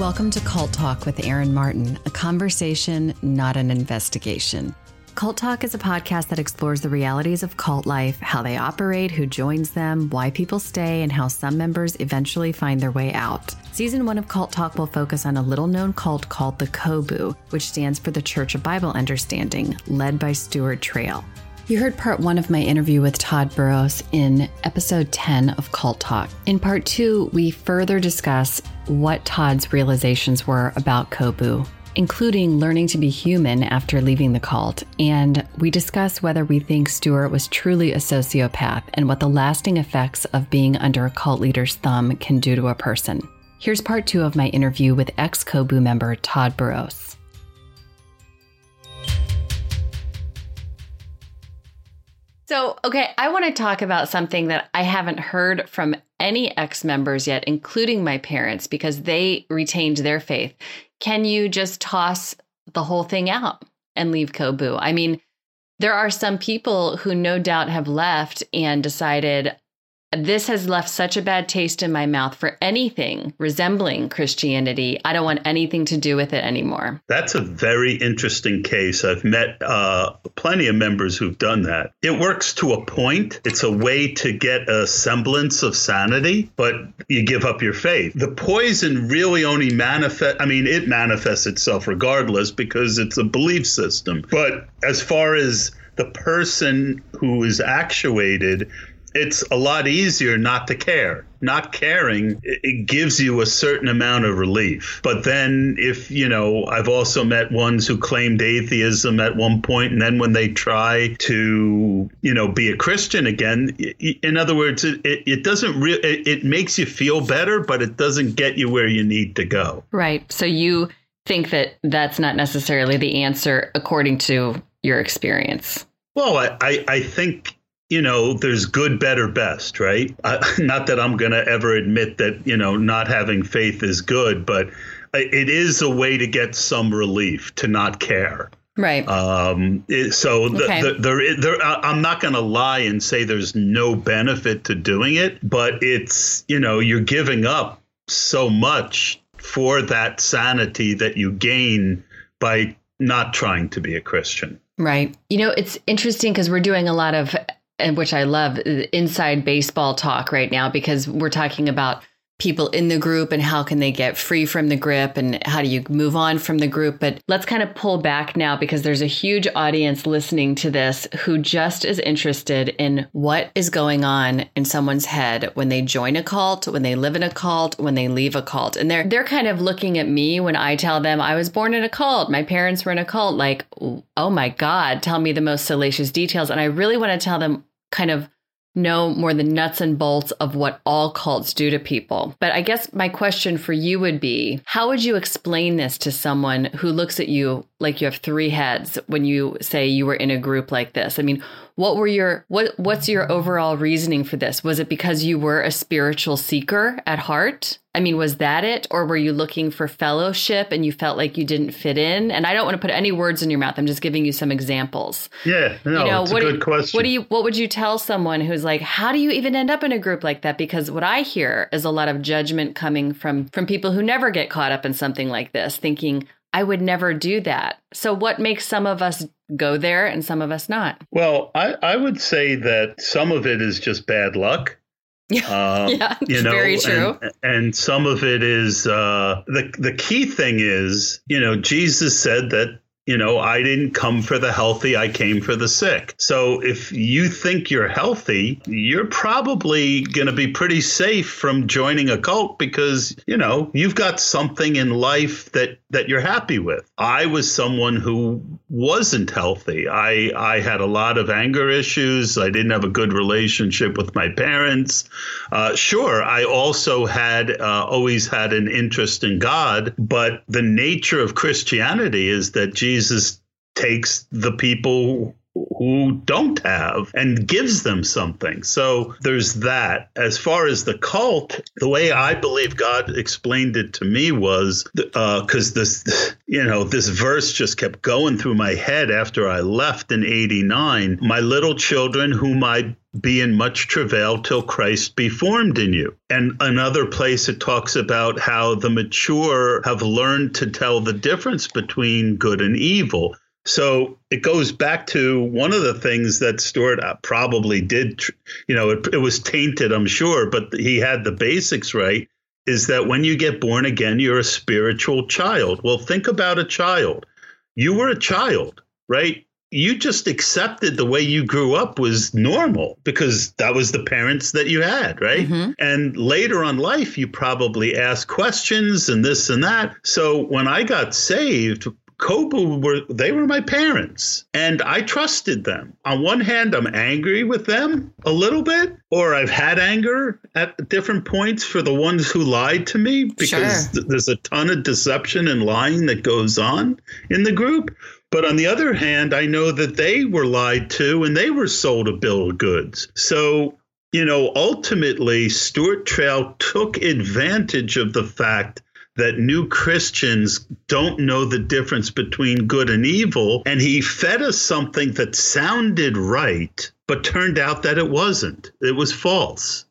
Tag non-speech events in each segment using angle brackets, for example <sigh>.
Welcome to Cult Talk with Aaron Martin, a conversation, not an investigation. Cult Talk is a podcast that explores the realities of cult life, how they operate, who joins them, why people stay, and how some members eventually find their way out. Season one of Cult Talk will focus on a little known cult called the COBU, which stands for the Church of Bible Understanding, led by Stewart Traill. You heard part one of my interview with Todd Burrows in episode 10 of Cult Talk. In part two, we further discuss what Todd's realizations were about COBU, including learning to be human after leaving the cult. And we discuss whether we think Stewart was truly a sociopath and what the lasting effects of being under a cult leader's thumb can do to a person. Here's part two of my interview with ex COBU member Todd Burrows. So, okay, I want to talk about something that I haven't heard from any ex members yet, including my parents, because they retained their faith. Can you just toss the whole thing out and leave COBU? I mean, there are some people who no doubt have left and decided, this has left such a bad taste in my mouth for anything resembling Christianity. I don't want anything to do with it anymore. That's a very interesting case. I've met uh, plenty of members who've done that. It works to a point. It's a way to get a semblance of sanity, but you give up your faith. The poison really only manifest. I mean, it manifests itself regardless because it's a belief system. But as far as the person who is actuated it's a lot easier not to care. Not caring, it gives you a certain amount of relief. But then, if you know, I've also met ones who claimed atheism at one point, and then when they try to, you know, be a Christian again, in other words, it, it doesn't really, it, it makes you feel better, but it doesn't get you where you need to go. Right. So you think that that's not necessarily the answer according to your experience. Well, I, I, I think you know, there's good, better, best, right? Uh, <laughs> not that I'm going to ever admit that, you know, not having faith is good, but it is a way to get some relief to not care. Right. Um, so the, okay. the, there, there, I'm not going to lie and say there's no benefit to doing it, but it's, you know, you're giving up so much for that sanity that you gain by not trying to be a Christian. Right. You know, it's interesting because we're doing a lot of and which I love, uh, inside baseball talk right now because we're talking about people in the group and how can they get free from the grip and how do you move on from the group. But let's kind of pull back now because there's a huge audience listening to this who just is interested in what is going on in someone's head when they join a cult when they live in a cult when they leave a cult. And they're they're kind of looking at me when I tell them I was born in a cult. My parents were in a cult. Like oh my god tell me the most salacious details. And I really want to tell them kind of know more the nuts and bolts of what all cults do to people. But I guess my question for you would be how would you explain this to someone who looks at you like you have three heads when you say you were in a group like this? I mean, what were your what what's your overall reasoning for this? Was it because you were a spiritual seeker at heart? I mean, was that it? Or were you looking for fellowship and you felt like you didn't fit in? And I don't want to put any words in your mouth. I'm just giving you some examples. Yeah, no, you know, it's what a good do, question. What do you what would you tell someone who's like, how do you even end up in a group like that? Because what I hear is a lot of judgment coming from from people who never get caught up in something like this, thinking, I would never do that. So what makes some of us go there and some of us not? Well, I, I would say that some of it is just bad luck. <laughs> Um, <laughs> yeah, you know, very true. And, and, some of it is uh, the the key thing is, you know, Jesus said that you know, I didn't come for the healthy, I came for the sick. So if you think you're healthy, you're probably going to be pretty safe from joining a cult because, you know, you've got something in life that that you're happy with. I was someone who wasn't healthy. I I had a lot of anger issues. I didn't have a good relationship with my parents. Uh, sure, I also had uh, always had an interest in God, but the nature of Christianity is that Jesus Jesus takes the people who don't have and gives them something. So there's that. As far as the cult, the way I believe God explained it to me was because uh, this, <laughs> you know, this verse just kept going through my head after I left in 89. My little children, whom I be in much travail till Christ be formed in you. And another place it talks about how the mature have learned to tell the difference between good and evil. So it goes back to one of the things that Stewart uh, probably did, you know, it, it was tainted, I'm sure, but he had the basics right. Is that when you get born again, you're a spiritual child. Well, think about a child. You were a child, right? you just accepted the way you grew up was normal because that was the parents that you had, right? Mm-hmm. And later on life, you probably asked questions and this and that. So when I got saved, COBU were they were my parents and I trusted them. On one hand, I'm angry with them a little bit, or I've had anger at different points for the ones who lied to me because sure. th- there's a ton of deception and lying that goes on in the group. But on the other hand, I know that they were lied to and they were sold a bill of goods. So, you know, ultimately, Stewart Traill took advantage of the fact that new Christians don't know the difference between good and evil. And he fed us something that sounded right, but turned out that it wasn't. It was false.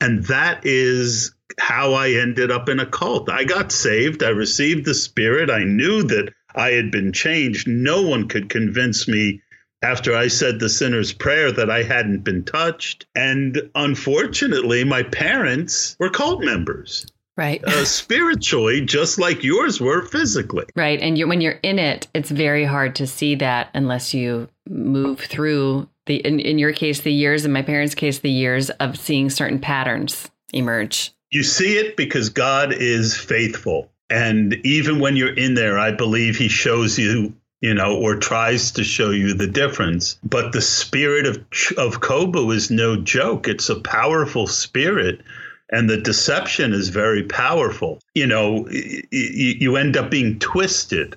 And that is how I ended up in a cult. I got saved. I received the Spirit. I knew that I had been changed. No one could convince me after I said the sinner's prayer that I hadn't been touched. And unfortunately, my parents were cult members. Right. Uh, spiritually, just like yours were physically. Right. And you, when you're in it, it's very hard to see that unless you move through the, in, in your case, the years, in my parents' case, the years of seeing certain patterns emerge. You see it because God is faithful. And even when you're in there, I believe he shows you, you know, or tries to show you the difference. But the spirit of, of COBU is no joke. It's a powerful spirit. And the deception is very powerful. You know, you end up being twisted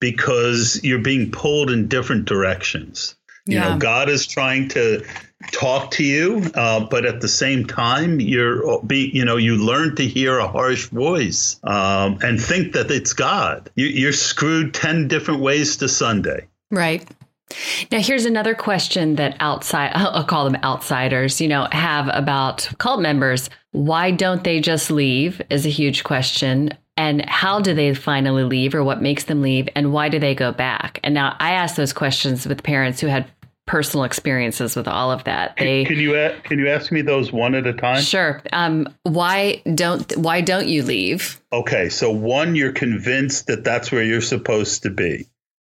because you're being pulled in different directions. You yeah. know, God is trying to talk to you, uh, but at the same time, you're be you know you learn to hear a harsh voice um, and think that it's God. You, you're screwed ten different ways to Sunday. Right. Now, here's another question that outside, <laughs> I'll call them outsiders, you know, have about cult members. Why don't they just leave is a huge question. And how do they finally leave or what makes them leave? And why do they go back? And now I ask those questions with parents who had personal experiences with all of that. They can you can you ask me those one at a time? Sure. Um, why don't why don't you leave? Okay, so one, you're convinced that that's where you're supposed to be.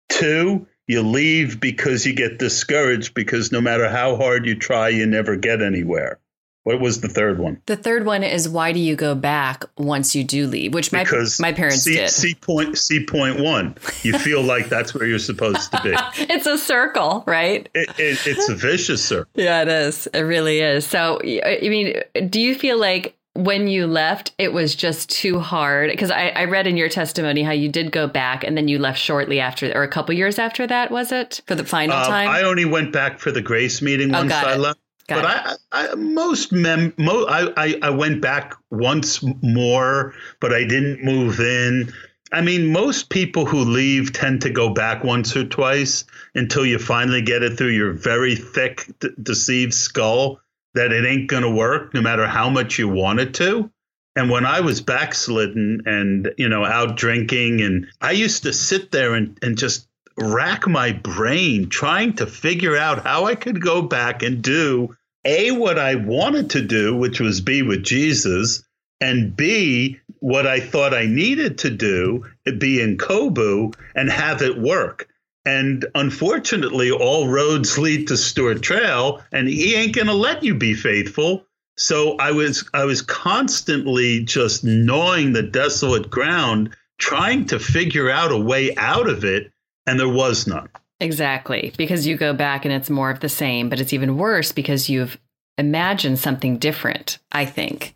Two, you leave because you get discouraged because no matter how hard you try, you never get anywhere. What was the third one? The third one is why do you go back once you do leave? Which my because my parents C, did. C point C point one. You feel <laughs> like that's where you're supposed to be. <laughs> it's a circle, right? It, it, it's a vicious circle. <laughs> Yeah, it is. It really is. So, I mean, do you feel like when you left, it was just too hard? Because I, I, read in your testimony how you did go back and then you left shortly after, or a couple years after that, was it? For the final uh, time? I only went back for the grace meeting oh, once I it. left. Got but I, I, most mem, mo, I, I, I went back once more, but I didn't move in. I mean, most people who leave tend to go back once or twice until you finally get it through your very thick, de- deceived skull that it ain't going to work, no matter how much you want it to. And when I was backslidden and, you know, out drinking, and I used to sit there and, and just rack my brain trying to figure out how I could go back and do A, what I wanted to do, which was be with Jesus, and B, what I thought I needed to do, be in COBU and have it work. And unfortunately, all roads lead to Stewart Traill, and he ain't to let you be faithful. So I was I was constantly just gnawing the desolate ground, trying to figure out a way out of it, and there was none. Exactly, because you go back and it's more of the same, but it's even worse because you've imagined something different. I think.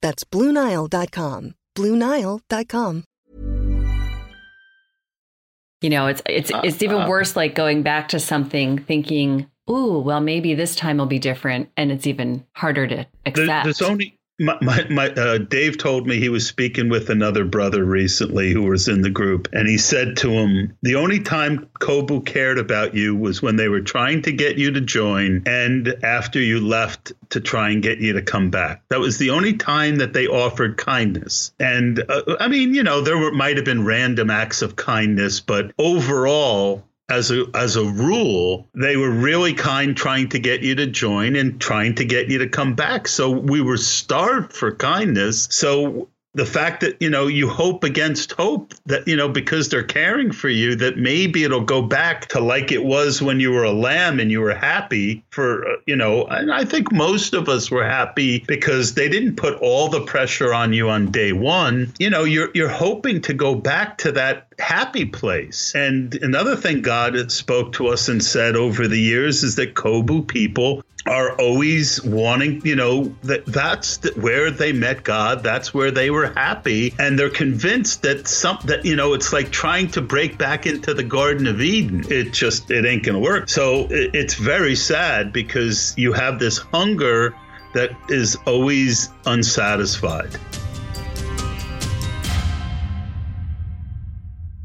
That's BlueNile.com. BlueNile.com. You know, it's it's uh, it's even uh, worse like going back to something thinking, "Ooh, well maybe this time will be different," and it's even harder to accept. There's only my, my, my uh, Dave told me he was speaking with another brother recently who was in the group, and he said to him, "The only time COBU cared about you was when they were trying to get you to join, and after you left to try and get you to come back. That was the only time that they offered kindness. And uh, I mean, you know, there were, might have been random acts of kindness, but overall." As a as a rule, they were really kind trying to get you to join and trying to get you to come back. So we were starved for kindness. So the fact that you know you hope against hope that you know because they're caring for you that maybe it'll go back to like it was when you were a lamb and you were happy for uh, you know and i think most of us were happy because they didn't put all the pressure on you on day 1 you know you're you're hoping to go back to that happy place and another thing god spoke to us and said over the years is that COBU people are always wanting, you know, that that's the, where they met God. That's where they were happy, and they're convinced that some that you know it's like trying to break back into the Garden of Eden. It just it ain't gonna work. So it, it's very sad because you have this hunger that is always unsatisfied.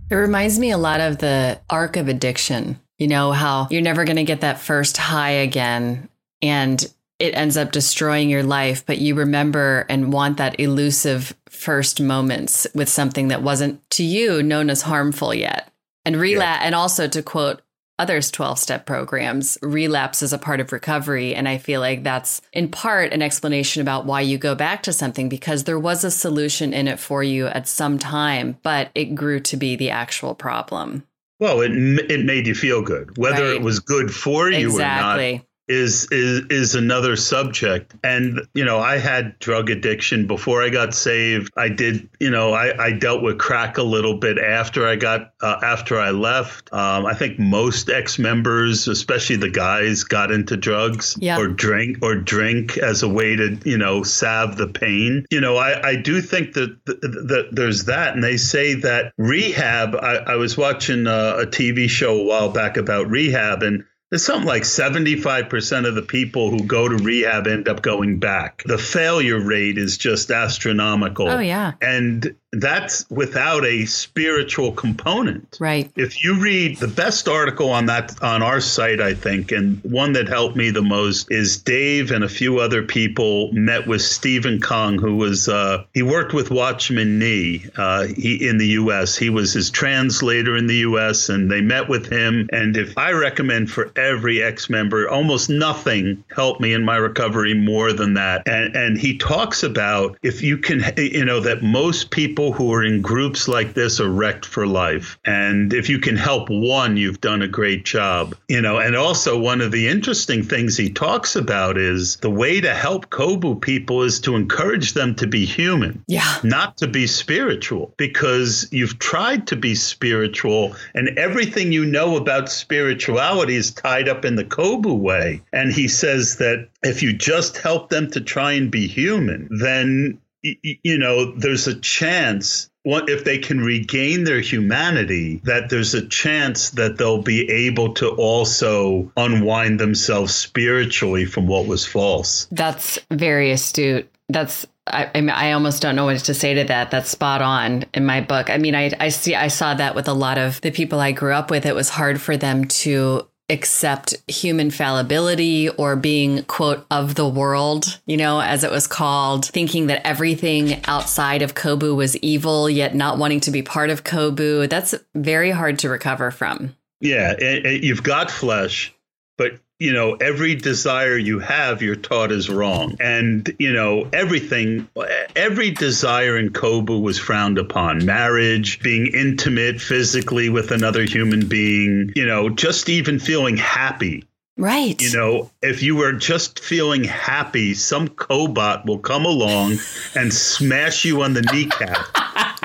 It reminds me a lot of the arc of addiction. You know, how you're never going to get that first high again and it ends up destroying your life, but you remember and want that elusive first moments with something that wasn't to you known as harmful yet. And relapse, yeah. and also to quote others 12 step programs, relapse is a part of recovery. And I feel like that's in part an explanation about why you go back to something because there was a solution in it for you at some time, but it grew to be the actual problem. Well, it, it made you feel good, whether right. it was good for you exactly. or not is is is another subject. And you know i had drug addiction before i got saved. I did you know i, I dealt with crack a little bit after i got uh, after i left. Um, i think most ex-members especially the guys got into drugs yeah. or drink or drink as a way to you know salve the pain. You know i, I do think that, that, that there's that. And they say that rehab i, I was watching a, a tv show a while back about rehab. And there's something like 75% of the people who go to rehab end up going back. The failure rate is just astronomical. Oh, yeah. And that's without a spiritual component. Right. If you read the best article on that on our site, I think, and one that helped me the most is Dave and a few other people met with Stephen Kaung, who was uh, he worked with Watchman Nee uh, he, in the U.S. He was his translator in the U.S. and they met with him. And if I recommend for every ex-member, almost nothing helped me in my recovery more than that. And and he talks about if you can, you know, that most people who are in groups like this are wrecked for life. And if you can help one, you've done a great job. You know, and also one of the interesting things he talks about is the way to help COBU people is to encourage them to be human. Yeah. Not to be spiritual because you've tried to be spiritual and everything you know about spirituality is tied up in the COBU way. And he says that if you just help them to try and be human, then you know, there's a chance if they can regain their humanity, that there's a chance that they'll be able to also unwind themselves spiritually from what was false. That's very astute. That's I, I, mean, I almost don't know what to say to that. That's spot on in my book. I mean, I, I see, I saw that with a lot of the people I grew up with. It was hard for them to accept human fallibility or being quote of the world you know as it was called thinking that everything outside of COBU was evil yet not wanting to be part of COBU. That's very hard to recover from. Yeah it, it, you've got flesh but you know every desire you have you're taught is wrong and you know everything every desire in COBU was frowned upon marriage being intimate physically with another human being you know just even feeling happy Right. You know, if you were just feeling happy, some cobot will come along and smash you on the kneecap,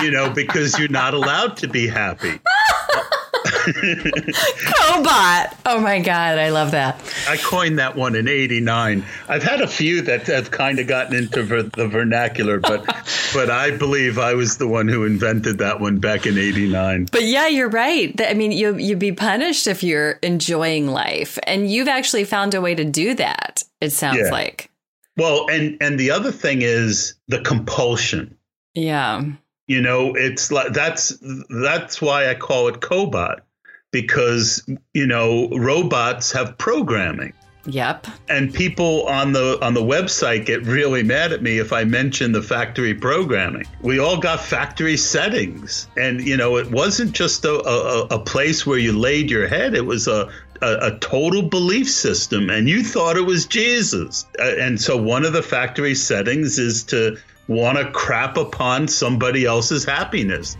you know, because you're not allowed to be happy. <laughs> Cobot. Oh my God. I love that. I coined that one in 89. I've had a few that have kind of gotten into ver- the vernacular, but <laughs> but I believe I was the one who invented that one back in 89. But yeah, you're right. I mean, you, you'd be punished if you're enjoying life. And you've actually found a way to do that, it sounds yeah. like. Well, and and the other thing is the compulsion. Yeah. You know, it's like that's that's why I call it cobot because you know robots have programming. Yep. And people on the on the website get really mad at me if I mention the factory programming. We all got factory settings, and you know it wasn't just a, a, a place where you laid your head. It was a a, a, total belief system, and you thought it was Jesus. Uh, and so, one of the factory settings is to want to crap upon somebody else's happiness.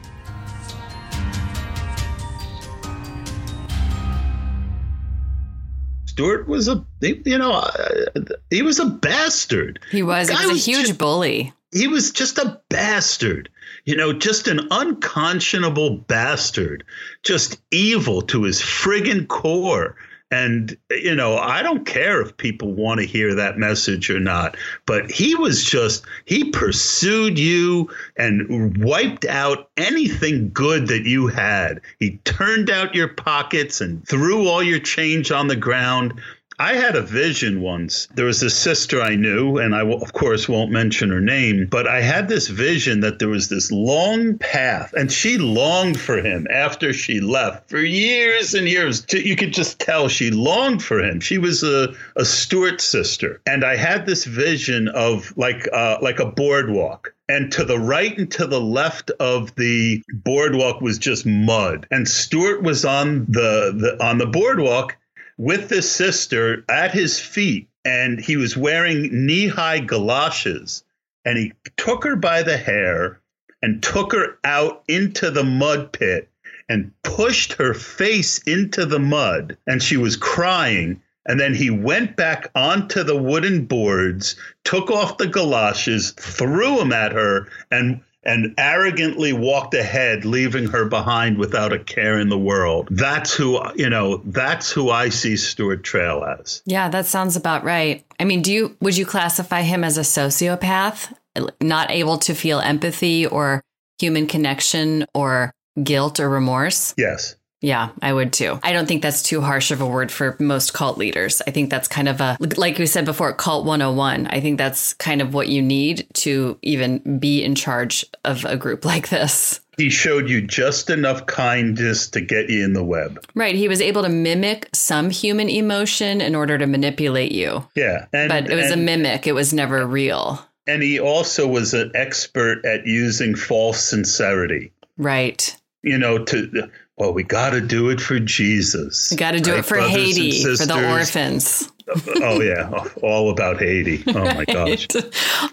Stewart was a, you know, uh, he was a bastard. He was. He was, was a huge just, bully. He was just a bastard. You know, just an unconscionable bastard, just evil to his friggin' core. And, you know, I don't care if people want to hear that message or not, but he was just, he pursued you and wiped out anything good that you had. He turned out your pockets and threw all your change on the ground. I had a vision once. There was a sister I knew, and I, of course, won't mention her name, but I had this vision that there was this long path, and she longed for him after she left for years and years. You could just tell she longed for him. She was a, a Stewart sister. And I had this vision of like, uh, like a boardwalk and to the right and to the left of the boardwalk was just mud and Stewart was on the, the on the boardwalk with this sister at his feet, and he was wearing knee high galoshes. And he took her by the hair and took her out into the mud pit and pushed her face into the mud. And she was crying. And then he went back onto the wooden boards, took off the galoshes, threw them at her, and and arrogantly walked ahead, leaving her behind without a care in the world. That's who, you know, that's who I see Stewart Traill as. Yeah, that sounds about right. I mean, do you, would you classify him as a sociopath, not able to feel empathy or human connection or guilt or remorse? Yes. Yeah, I would too. I don't think that's too harsh of a word for most cult leaders. I think that's kind of a, like we said before, cult 101. I think that's kind of what you need to even be in charge of a group <laughs> like this. He showed you just enough kindness to get you in the web. Right. He was able to mimic some human emotion in order to manipulate you. Yeah. And, but it was and, a mimic, it was never real. And he also was an expert at using false sincerity. Right. You know, to well, we got to do it for Jesus. We got to do it for Haiti, for the orphans. oh yeah, <laughs> all about Haiti. Oh my <laughs> gosh.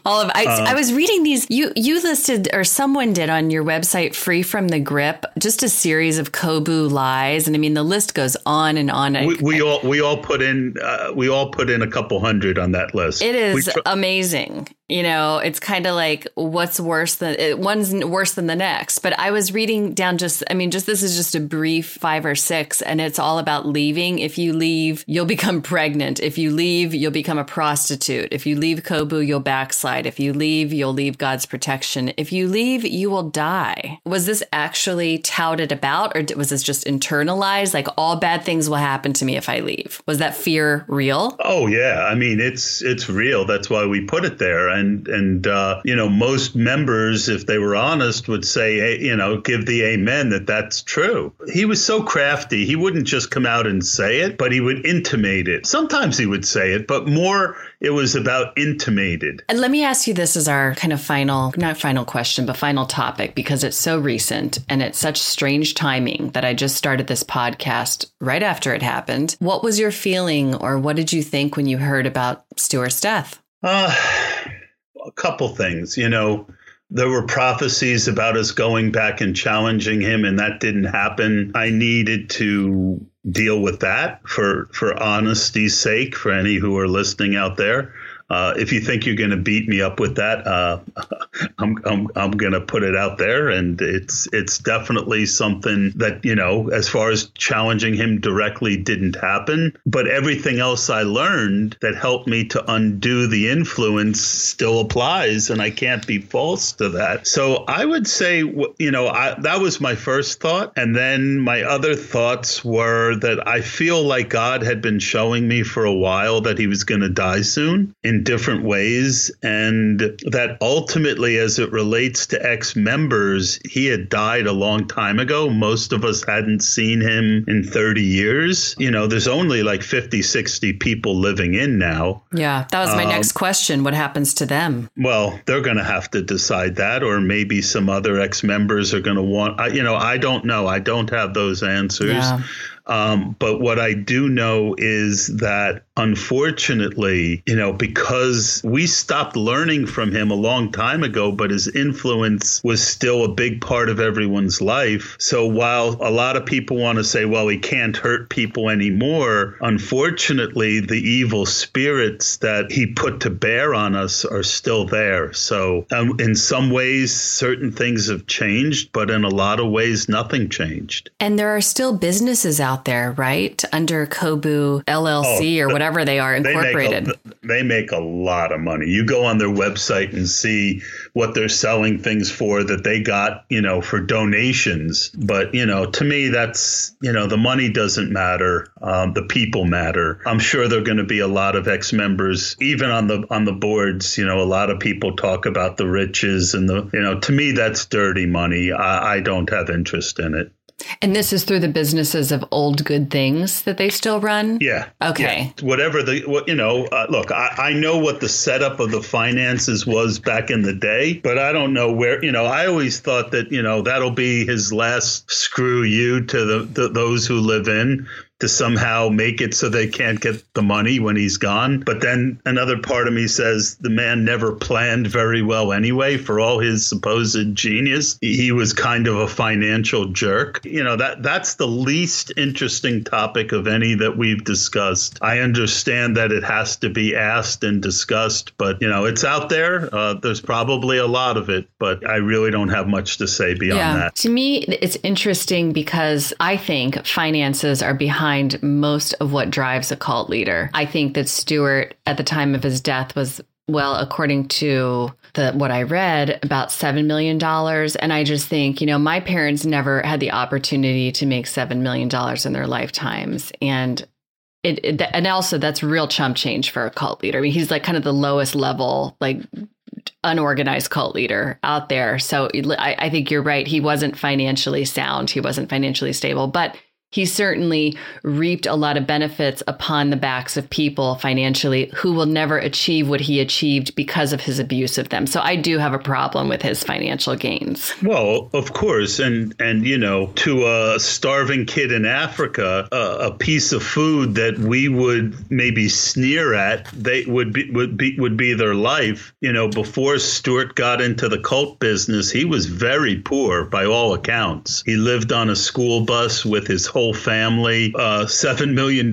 all of I, um, I was reading these. You you listed or someone did on your website, Free from the Grip, just a series of COBU lies, and I mean the list goes on and on. We, we all we all put in uh, we all put in a couple hundred on that list. It is tr- amazing. You know, it's kind of like what's worse than it, one's worse than the next. But I was reading down just, I mean, just this is just a brief five or six, and it's all about leaving. If you leave, you'll become <laughs> pregnant. If you leave, you'll become a prostitute. If you leave COBU, you'll backslide. If you leave, you'll leave God's protection. If you leave, you will die. Was this actually touted about, or was this just internalized? Like all bad things will happen to me if I leave. Was that fear real? Oh yeah, I mean it's it's real. That's why we put it there and and uh, you know most members, if they were honest, would say you know give the amen that that's true. He was so crafty; he wouldn't just come out and say it, but he would intimate it. Sometimes he would say it, but more it was about intimated. And let me ask you this as our kind of final, not final question, but final topic because it's so recent and it's such strange timing that I just started this podcast right after it happened. What was your feeling or what did you think when you heard about Stewart's death? Uh, a couple things. You know, there were prophecies about us going back and challenging him, and that didn't happen. I needed to deal with that for for honesty's sake for any who are listening out there. Uh, if you think you're going to beat me up with that, uh, <laughs> I'm, I'm, I'm going to put it out there. And it's, it's definitely something that, you know, as far as challenging him directly didn't happen, but everything else I learned that helped me to undo the influence still applies. And I can't be false to that. So I would say, you know, I, that was my first thought. And then my other thoughts were that I feel like God had been showing me for a while that he was going to die soon. In different ways. And that ultimately, as it relates to ex members, he had died a long time ago. Most of us hadn't seen him in 30 years. You know, there's only like 50, 60 people living in now. Yeah, that was my um, next question. What happens to them? Well, they're going to have to decide that, or maybe some other ex members are going to want, you know, I don't know. I don't have those answers. Yeah. Um, but what I do know is that unfortunately, you know, because we stopped learning from him a long time ago, but his influence was still a big part of everyone's life. So while a lot of people want to say, well, he can't hurt people anymore, unfortunately, the evil spirits that he put to bear on us are still there. So um, in some ways, certain things have changed, but in a lot of ways, nothing changed. And there are still businesses out there, right? Under COBU LLC oh, or whatever they are incorporated. <laughs> They make, a, they make a lot of money. You go on their website and see what they're selling things for that they got, you know, for donations. But, you know, to me, that's, you know, the money doesn't matter. Um, the people matter. I'm sure there are going to be a lot of ex members, even on the, on the boards, you know, a lot of people talk about the riches and the, you know, to me, that's dirty money. I, I don't have interest in it. And this is through the businesses of Olde Good Things that they still run? Yeah. Okay. Yeah. Whatever the, what, you know, uh, look, I, I know what the setup of the finances was back in the day, but I don't know where, you know, I always thought that, you know, that'll be his last screw you to the, the those who live in to somehow make it so they can't get the money when he's gone. But then another part of me says the man never planned very well anyway for all his supposed genius. He was kind of a financial jerk. You know, that that's the least interesting topic of any that we've discussed. I understand that it has to be asked and discussed, but you know, it's out there. Uh, there's probably a lot of it, but I really don't have much to say beyond yeah. that. To me, it's interesting because I think finances are behind behind most of what drives a cult leader. I think that Stewart, at the time of his death, was well, according to the what I read about seven million dollars, and I just think, you know, my parents never had the opportunity to make seven million dollars in their lifetimes, and it, it, and also that's real chump change for a cult leader. I mean, he's like kind of the lowest level, like unorganized cult leader out there. So I, I think you're right. He wasn't financially sound. He wasn't financially stable, but he certainly reaped a lot of benefits upon the backs of people financially who will never achieve what he achieved because of his abuse of them. So I do have a problem with his financial gains. Well, of course, and and you know, to a starving kid in Africa, uh, a piece of food that we would maybe sneer at, they would be would be would be their life. You know, before Stewart got into the cult business, he was very poor by all accounts. He lived on a school bus with his whole family, uh, $7 million,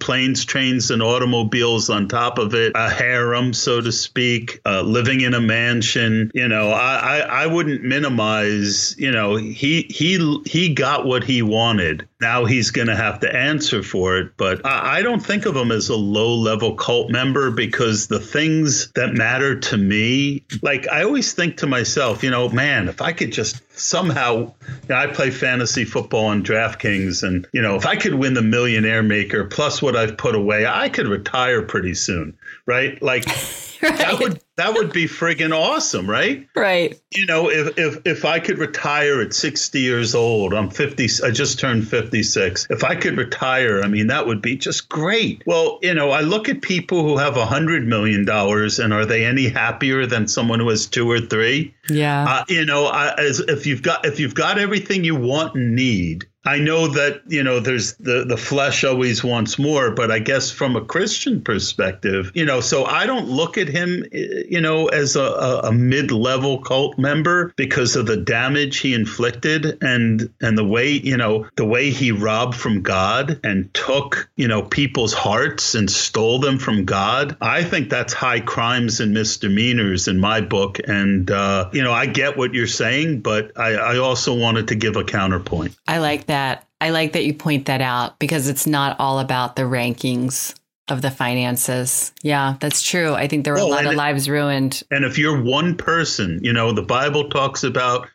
planes, trains, and automobiles on top of it, a harem, so to speak, uh, living in a mansion. You know, I, I, I wouldn't minimize, you know, he, he, he got what he wanted. Now he's going to have to answer for it. But I, I don't think of him as a low level cult member because the things that matter to me, like I always think to myself, you know, man, if I could just somehow, you know, I play fantasy football on DraftKings, and you know, if I could win the Millionaire Maker plus what I've put away, I could retire pretty soon, right? Like <laughs> right. that would that would be friggin' awesome, right? Right. You know, if, if if I could retire at 60 years old, I'm 50, I just turned 56. If I could retire, I mean, that would be just great. Well, you know, I look at people who have a hundred million dollars, and are they any happier than someone who has two or three? Yeah. Uh, you know, I, as if you've got if you've got everything you want and need, I know that you know there's the the flesh always wants more, but I guess from a Christian perspective, you know, so I don't look at him, you know, as a, a mid level cult member because of the damage he inflicted and and the way you know the way he robbed from God and took you know people's hearts and stole them from God. I think that's high crimes and misdemeanors in my book, and uh, you know I get what you're saying, but I, I also wanted to give a counterpoint. I like that that. I like that you point that out because it's not all about the rankings of the finances. Yeah, that's true. I think there were well, a lot of lives ruined. And if you're one person, you know, the Bible talks about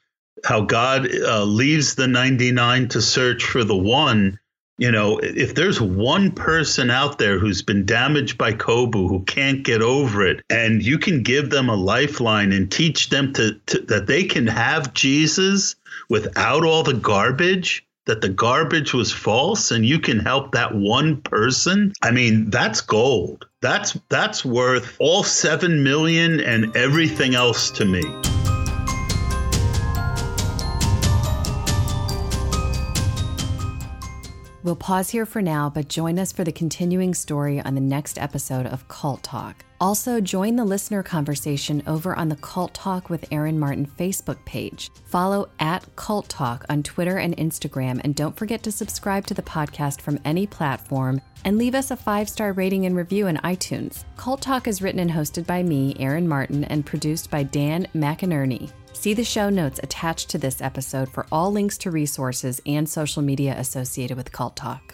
how God uh, leaves the 99 to search for the one. You know, if there's one person out there who's been damaged by COBU who can't get over it, and you can give them a lifeline and teach them to, to that they can have Jesus without all the garbage, that the garbage was false and you can help that one person, I mean, that's gold. That's that's worth all 7 million and everything else to me. We'll pause here for now, but join us for the continuing story on the next episode of Cult Talk. Also, join the listener conversation over on the Cult Talk with Aaron Martin Facebook page. Follow at Cult Talk on Twitter and Instagram, and don't forget to subscribe to the podcast from any platform and leave us a five star rating and review in iTunes. Cult Talk is written and hosted by me, Aaron Martin, and produced by Dan McInerney. See the show notes attached to this episode for all links to resources and social media associated with Cult Talk.